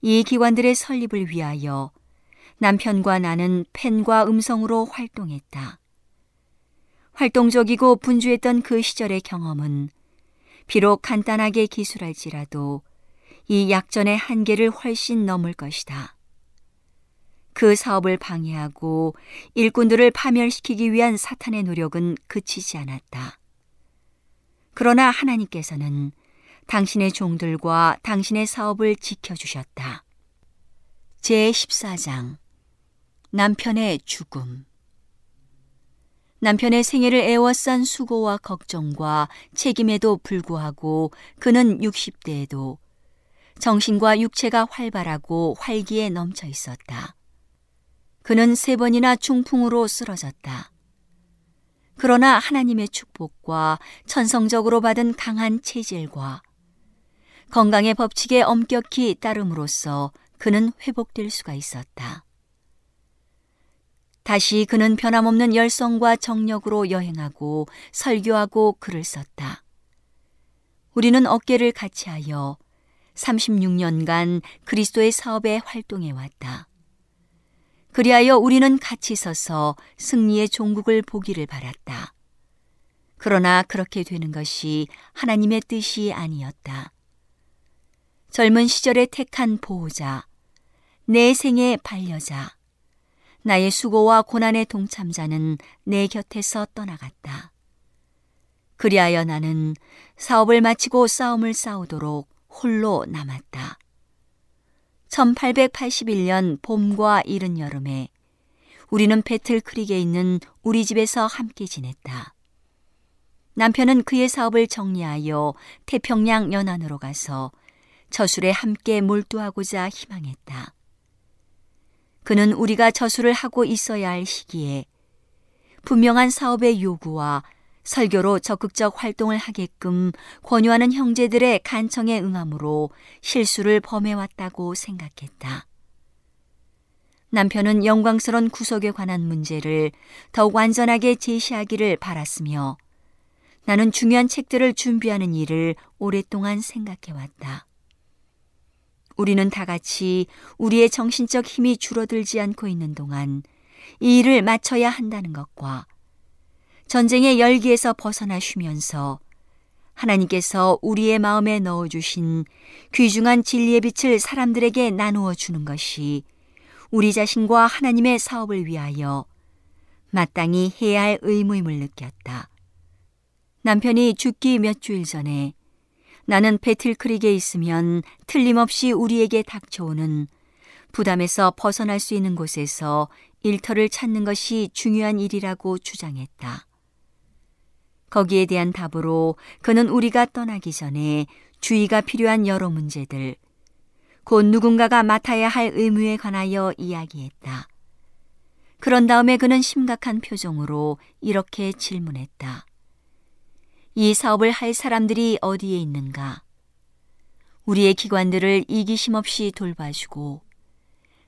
이 기관들의 설립을 위하여 남편과 나는 펜과 음성으로 활동했다. 활동적이고 분주했던 그 시절의 경험은 비록 간단하게 기술할지라도 이 약전의 한계를 훨씬 넘을 것이다. 그 사업을 방해하고 일꾼들을 파멸시키기 위한 사탄의 노력은 그치지 않았다. 그러나 하나님께서는 당신의 종들과 당신의 사업을 지켜주셨다. 제 14장 남편의 죽음 남편의 생애를 애워싼 수고와 걱정과 책임에도 불구하고 그는 60대에도 정신과 육체가 활발하고 활기에 넘쳐 있었다. 그는 세 번이나 중풍으로 쓰러졌다. 그러나 하나님의 축복과 천성적으로 받은 강한 체질과 건강의 법칙에 엄격히 따름으로써 그는 회복될 수가 있었다. 다시 그는 변함없는 열성과 정력으로 여행하고 설교하고 글을 썼다. 우리는 어깨를 같이 하여 36년간 그리스도의 사업에 활동해 왔다. 그리하여 우리는 같이 서서 승리의 종국을 보기를 바랐다. 그러나 그렇게 되는 것이 하나님의 뜻이 아니었다. 젊은 시절에 택한 보호자, 내 생의 반려자, 나의 수고와 고난의 동참자는 내 곁에서 떠나갔다. 그리하여 나는 사업을 마치고 싸움을 싸우도록 홀로 남았다. 1881년 봄과 이른 여름에 우리는 배틀 크릭에 있는 우리 집에서 함께 지냈다. 남편은 그의 사업을 정리하여 태평양 연안으로 가서 저술에 함께 몰두하고자 희망했다. 그는 우리가 저술을 하고 있어야 할 시기에 분명한 사업의 요구와 설교로 적극적 활동을 하게끔 권유하는 형제들의 간청에 응함으로 실수를 범해왔다고 생각했다. 남편은 영광스러운 구속에 관한 문제를 더욱 완전하게 제시하기를 바랐으며 나는 중요한 책들을 준비하는 일을 오랫동안 생각해왔다. 우리는 다 같이 우리의 정신적 힘이 줄어들지 않고 있는 동안 이 일을 마쳐야 한다는 것과 전쟁의 열기에서 벗어나 쉬면서 하나님께서 우리의 마음에 넣어주신 귀중한 진리의 빛을 사람들에게 나누어 주는 것이 우리 자신과 하나님의 사업을 위하여 마땅히 해야 할 의무임을 느꼈다. 남편이 죽기 몇 주일 전에 나는 배틀크릭에 있으면 틀림없이 우리에게 닥쳐오는 부담에서 벗어날 수 있는 곳에서 일터를 찾는 것이 중요한 일이라고 주장했다. 거기에 대한 답으로 그는 우리가 떠나기 전에 주의가 필요한 여러 문제들, 곧 누군가가 맡아야 할 의무에 관하여 이야기했다. 그런 다음에 그는 심각한 표정으로 이렇게 질문했다. 이 사업을 할 사람들이 어디에 있는가? 우리의 기관들을 이기심 없이 돌봐주고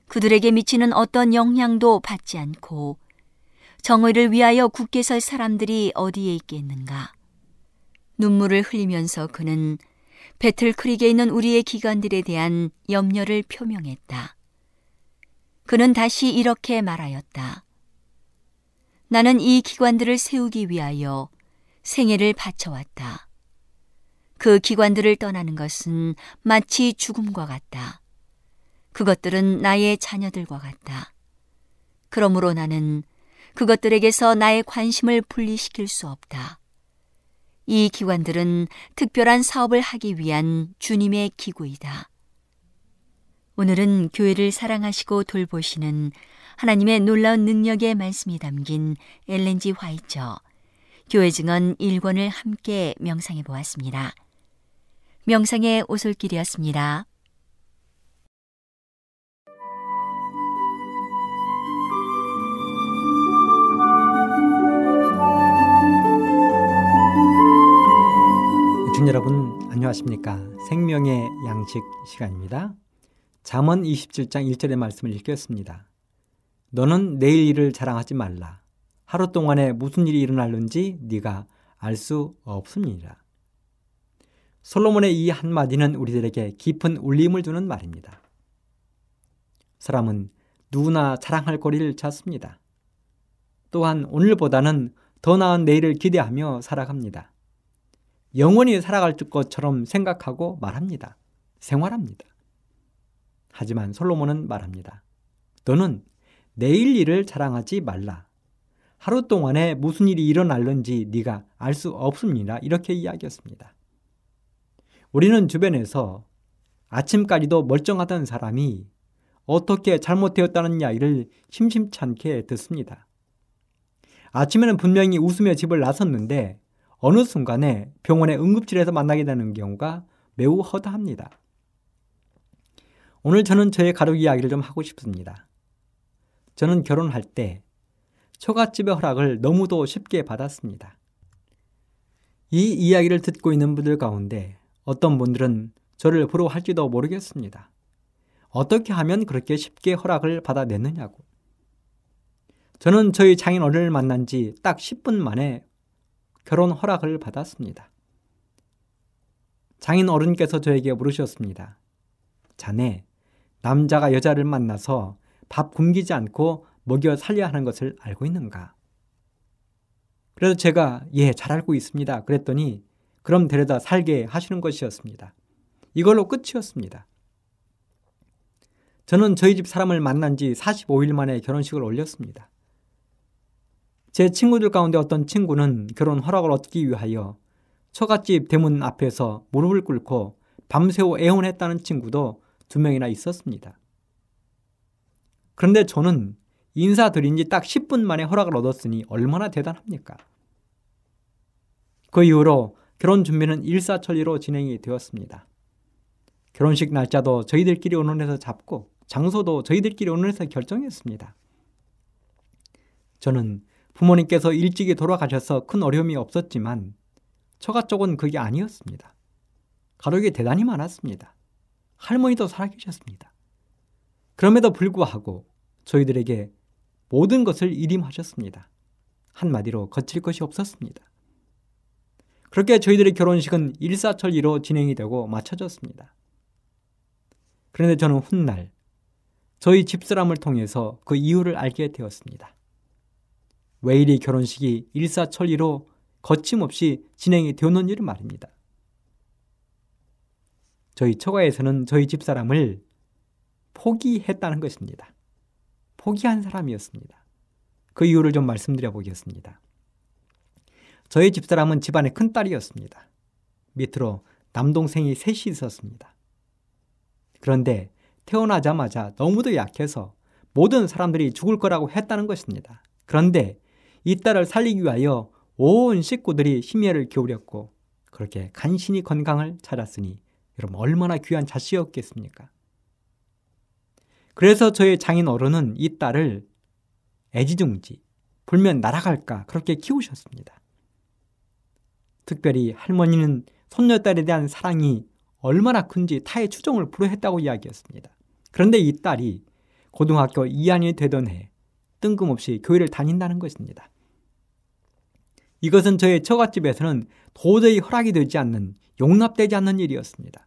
그들에게 미치는 어떤 영향도 받지 않고 정의를 위하여 굳게 설 사람들이 어디에 있겠는가? 눈물을 흘리면서 그는 배틀크릭에 있는 우리의 기관들에 대한 염려를 표명했다. 그는 다시 이렇게 말하였다. 나는 이 기관들을 세우기 위하여 생애를 바쳐왔다. 그 기관들을 떠나는 것은 마치 죽음과 같다. 그것들은 나의 자녀들과 같다. 그러므로 나는 그것들에게서 나의 관심을 분리시킬 수 없다. 이 기관들은 특별한 사업을 하기 위한 주님의 기구이다. 오늘은 교회를 사랑하시고 돌보시는 하나님의 놀라운 능력의 말씀이 담긴 엘렌지 화이처 교회 증언 1권을 함께 명상해 보았습니다. 명상의 오솔길이었습니다. 애청 여러분 안녕하십니까 생명의 양식 시간입니다 잠언 27장 1절의 말씀을 읽겠습니다 너는 내일 일을 자랑하지 말라 하루 동안에 무슨 일이 일어날는지 네가 알 수 없습니다 솔로몬의 이 한마디는 우리들에게 깊은 울림을 주는 말입니다 사람은 누구나 자랑할 거리를 찾습니다 또한 오늘보다는 더 나은 내일을 기대하며 살아갑니다 영원히 살아갈 것처럼 생각하고 말합니다. 생활합니다. 하지만 솔로몬은 말합니다. 너는 내일 일을 자랑하지 말라. 하루 동안에 무슨 일이 일어날는지 네가 알 수 없습니다. 이렇게 이야기했습니다. 우리는 주변에서 아침까지도 멀쩡하던 사람이 어떻게 잘못되었다는 이야기를 심심찮게 듣습니다. 아침에는 분명히 웃으며 집을 나섰는데 어느 순간에 병원의 응급실에서 만나게 되는 경우가 매우 허다합니다. 오늘 저는 저의 가족 이야기를 좀 하고 싶습니다. 저는 결혼할 때 처갓집의 허락을 너무도 쉽게 받았습니다. 이 이야기를 듣고 있는 분들 가운데 어떤 분들은 저를 부러워할지도 모르겠습니다. 어떻게 하면 그렇게 쉽게 허락을 받아냈느냐고. 저는 저희 장인 어른을 만난 지 딱 10분 만에 결혼 허락을 받았습니다. 장인 어른께서 저에게 물으셨습니다. 자네, 남자가 여자를 만나서 밥 굶기지 않고 먹여 살려야 하는 것을 알고 있는가? 그래서 제가 예, 잘 알고 있습니다. 그랬더니 그럼 데려다 살게 하시는 것이었습니다. 이걸로 끝이었습니다. 저는 저희 집 사람을 만난 지 45일 만에 결혼식을 올렸습니다. 제 친구들 가운데 어떤 친구는 결혼 허락을 얻기 위하여 처갓집 대문 앞에서 무릎을 꿇고 밤새워 애혼했다는 친구도 두 명이나 있었습니다. 그런데 저는 인사드린 지 딱 10분 만에 허락을 얻었으니 얼마나 대단합니까? 그 이후로 결혼 준비는 일사천리로 진행이 되었습니다. 결혼식 날짜도 저희들끼리 의논해서 잡고 장소도 저희들끼리 의논해서 결정했습니다. 저는 부모님께서 일찍이 돌아가셔서 큰 어려움이 없었지만 처가 쪽은 그게 아니었습니다. 가족이 대단히 많았습니다. 할머니도 살아계셨습니다. 그럼에도 불구하고 저희들에게 모든 것을 일임하셨습니다. 한마디로 거칠 것이 없었습니다. 그렇게 저희들의 결혼식은 일사천리로 진행이 되고 마쳐졌습니다. 그런데 저는 훗날 저희 집사람을 통해서 그 이유를 알게 되었습니다. 왜 이리 결혼식이 일사천리로 거침없이 진행이 되었는지를 말입니다. 저희 처가에서는 저희 집사람을 포기했다는 것입니다. 포기한 사람이었습니다. 그 이유를 좀 말씀드려 보겠습니다. 저희 집사람은 집안의 큰딸이었습니다. 밑으로 남동생이 셋이 있었습니다. 그런데 태어나자마자 너무도 약해서 모든 사람들이 죽을 거라고 했다는 것입니다. 그런데 이 딸을 살리기 위하여 온 식구들이 심혈을 기울였고 그렇게 간신히 건강을 찾았으니 여러분 얼마나 귀한 자식이었겠습니까? 그래서 저희 장인 어른은 이 딸을 애지중지 불면 날아갈까 그렇게 키우셨습니다. 특별히 할머니는 손녀딸에 대한 사랑이 얼마나 큰지 타의 추종을 불허했다고 이야기했습니다. 그런데 이 딸이 고등학교 2학년이 되던 해 뜬금없이 교회를 다닌다는 것입니다. 이것은 저의 처갓집에서는 도저히 허락이 되지 않는 용납되지 않는 일이었습니다.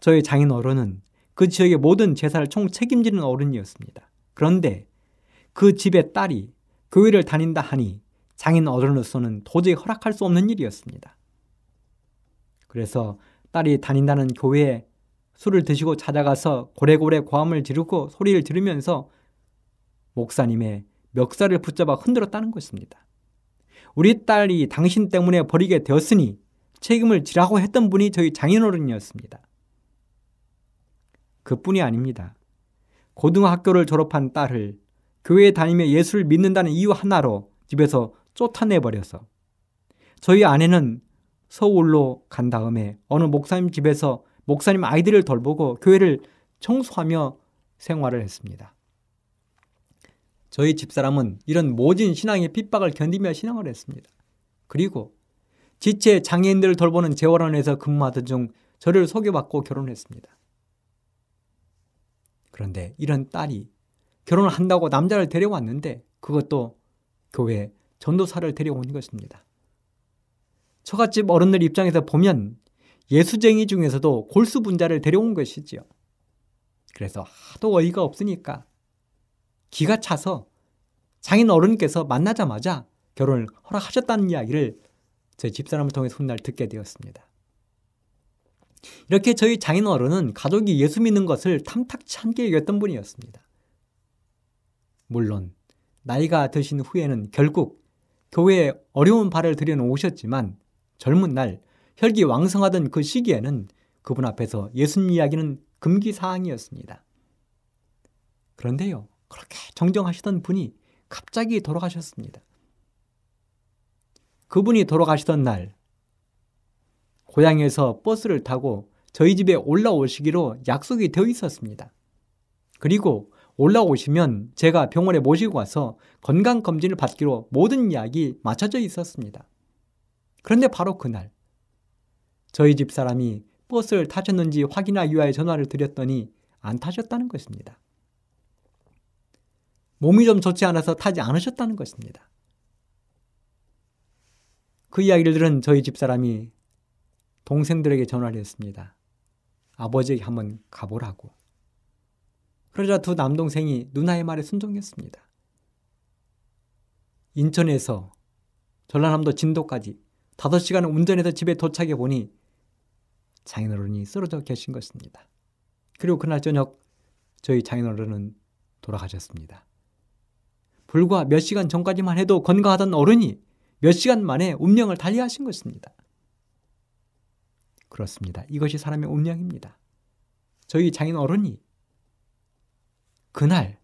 저희 장인 어른은 그 지역의 모든 제사를 총 책임지는 어른이었습니다. 그런데 그 집의 딸이 교회를 다닌다 하니 장인 어른으로서는 도저히 허락할 수 없는 일이었습니다. 그래서 딸이 다닌다는 교회에 술을 드시고 찾아가서 고래고래 고함을 지르고 소리를 지르면서 목사님의 멱살을 붙잡아 흔들었다는 것입니다. 우리 딸이 당신 때문에 버리게 되었으니 책임을 지라고 했던 분이 저희 장인어른이었습니다. 그뿐이 아닙니다. 고등학교를 졸업한 딸을 교회에 다니며 예수를 믿는다는 이유 하나로 집에서 쫓아내버려서 저희 아내는 서울로 간 다음에 어느 목사님 집에서 목사님 아이들을 돌보고 교회를 청소하며 생활을 했습니다. 저희 집사람은 이런 모진 신앙의 핍박을 견디며 신앙을 했습니다. 그리고 지체 장애인들을 돌보는 재활원에서 근무하던 중 저를 소개받고 결혼했습니다. 그런데 이런 딸이 결혼을 한다고 남자를 데려왔는데 그것도 교회 전도사를 데려온 것입니다. 처갓집 어른들 입장에서 보면 예수쟁이 중에서도 골수분자를 데려온 것이지요. 그래서 하도 어이가 없으니까 기가 차서 장인 어른께서 만나자마자 결혼을 허락하셨다는 이야기를 저희 집사람을 통해 훗날 듣게 되었습니다. 이렇게 저희 장인 어른은 가족이 예수 믿는 것을 탐탁치 않게 여겼던 분이었습니다. 물론 나이가 드신 후에는 결국 교회에 어려운 발을 들여놓으셨지만 젊은 날 혈기 왕성하던 그 시기에는 그분 앞에서 예수님 이야기는 금기 사항이었습니다. 그런데요, 그렇게 정정하시던 분이 갑자기 돌아가셨습니다. 그분이 돌아가시던 날, 고향에서 버스를 타고 저희 집에 올라오시기로 약속이 되어 있었습니다. 그리고 올라오시면 제가 병원에 모시고 와서 건강검진을 받기로 모든 이야기 맞춰져 있었습니다. 그런데 바로 그날, 저희 집 사람이 버스를 타셨는지 확인하기 위하여 전화를 드렸더니 안 타셨다는 것입니다. 몸이 좀 좋지 않아서 타지 않으셨다는 것입니다. 그 이야기를 들은 저희 집 사람이 동생들에게 전화를 했습니다. 아버지에게 한번 가보라고. 그러자 두 남동생이 누나의 말에 순종했습니다. 인천에서 전라남도 진도까지 5시간을 운전해서 집에 도착해 보니 장인어른이 쓰러져 계신 것입니다. 그리고 그날 저녁 저희 장인어른은 돌아가셨습니다. 불과 몇 시간 전까지만 해도 건강하던 어른이 몇 시간 만에 운명을 달리하신 것입니다. 그렇습니다. 이것이 사람의 운명입니다. 저희 장인 어른이 그날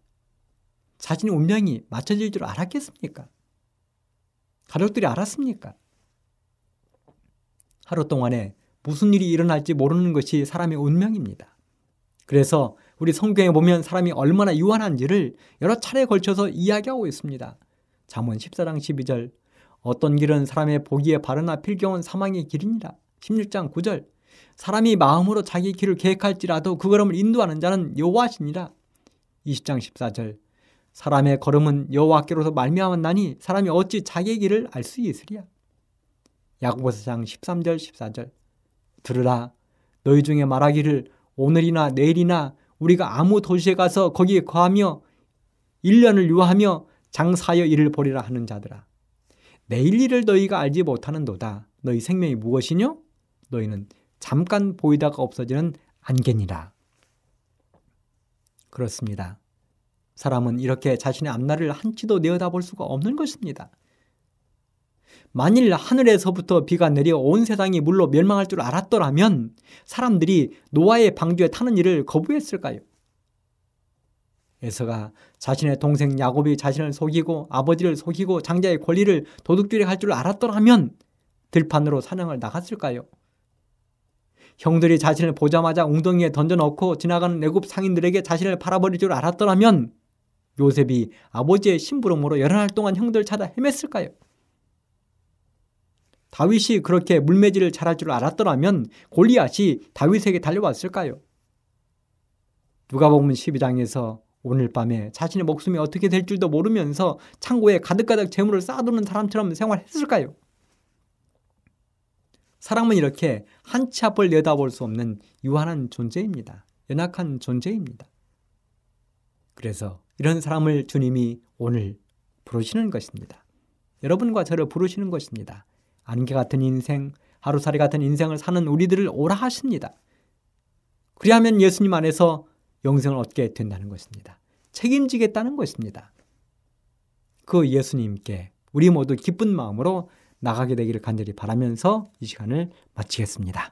자신의 운명이 맞춰질 줄 알았겠습니까? 가족들이 알았습니까? 하루 동안에 무슨 일이 일어날지 모르는 것이 사람의 운명입니다. 그래서 우리 성경에 보면 사람이 얼마나 유한한지를 여러 차례에 걸쳐서 이야기하고 있습니다. 잠언 14장 12절 어떤 길은 사람의 보기에 바르나 필경은 사망의 길이니라. 16장 9절. 사람이 마음으로 자기 길을 계획할지라도 그 걸음을 인도하는 자는 여호와시니라. 20장 14절. 사람의 걸음은 여호와께로서 말미암았나니 사람이 어찌 자기의 길을 알 수 있으리야. 야고보서 장 13절 14절. 들으라. 너희 중에 말하기를 오늘이나 내일이나 우리가 아무 도시에 가서 거기에 거하며 1년을 유하며 장사하여 일을 보리라 하는 자들아. 내일 일을 너희가 알지 못하는도다. 너희 생명이 무엇이뇨 너희는 잠깐 보이다가 없어지는 안개니라 그렇습니다. 사람은 이렇게 자신의 앞날을 한치도 내어다볼 수가 없는 것입니다. 만일 하늘에서부터 비가 내려 온 세상이 물로 멸망할 줄 알았더라면 사람들이 노아의 방주에 타는 일을 거부했을까요? 에서가 자신의 동생 야곱이 자신을 속이고 아버지를 속이고 장자의 권리를 도둑질할 줄 알았더라면 들판으로 사냥을 나갔을까요? 형들이 자신을 보자마자 웅덩이에 던져넣고 지나가는 애굽 상인들에게 자신을 팔아버릴 줄 알았더라면 요셉이 아버지의 심부름으로 여러 날 동안 형들 찾아 헤맸을까요? 다윗이 그렇게 물매질을 잘할 줄 알았더라면 골리앗이 다윗에게 달려왔을까요? 누가 보면 12장에서 오늘 밤에 자신의 목숨이 어떻게 될 줄도 모르면서 창고에 가득가득 재물을 쌓아두는 사람처럼 생활했을까요? 사람은 이렇게 한치 앞을 내다볼 수 없는 유한한 존재입니다. 연약한 존재입니다. 그래서 이런 사람을 주님이 오늘 부르시는 것입니다. 여러분과 저를 부르시는 것입니다. 안개 같은 인생, 하루살이 같은 인생을 사는 우리들을 오라 하십니다. 그리하면 예수님 안에서 영생을 얻게 된다는 것입니다. 책임지겠다는 것입니다. 그 예수님께 우리 모두 기쁜 마음으로 나가게 되기를 간절히 바라면서 이 시간을 마치겠습니다.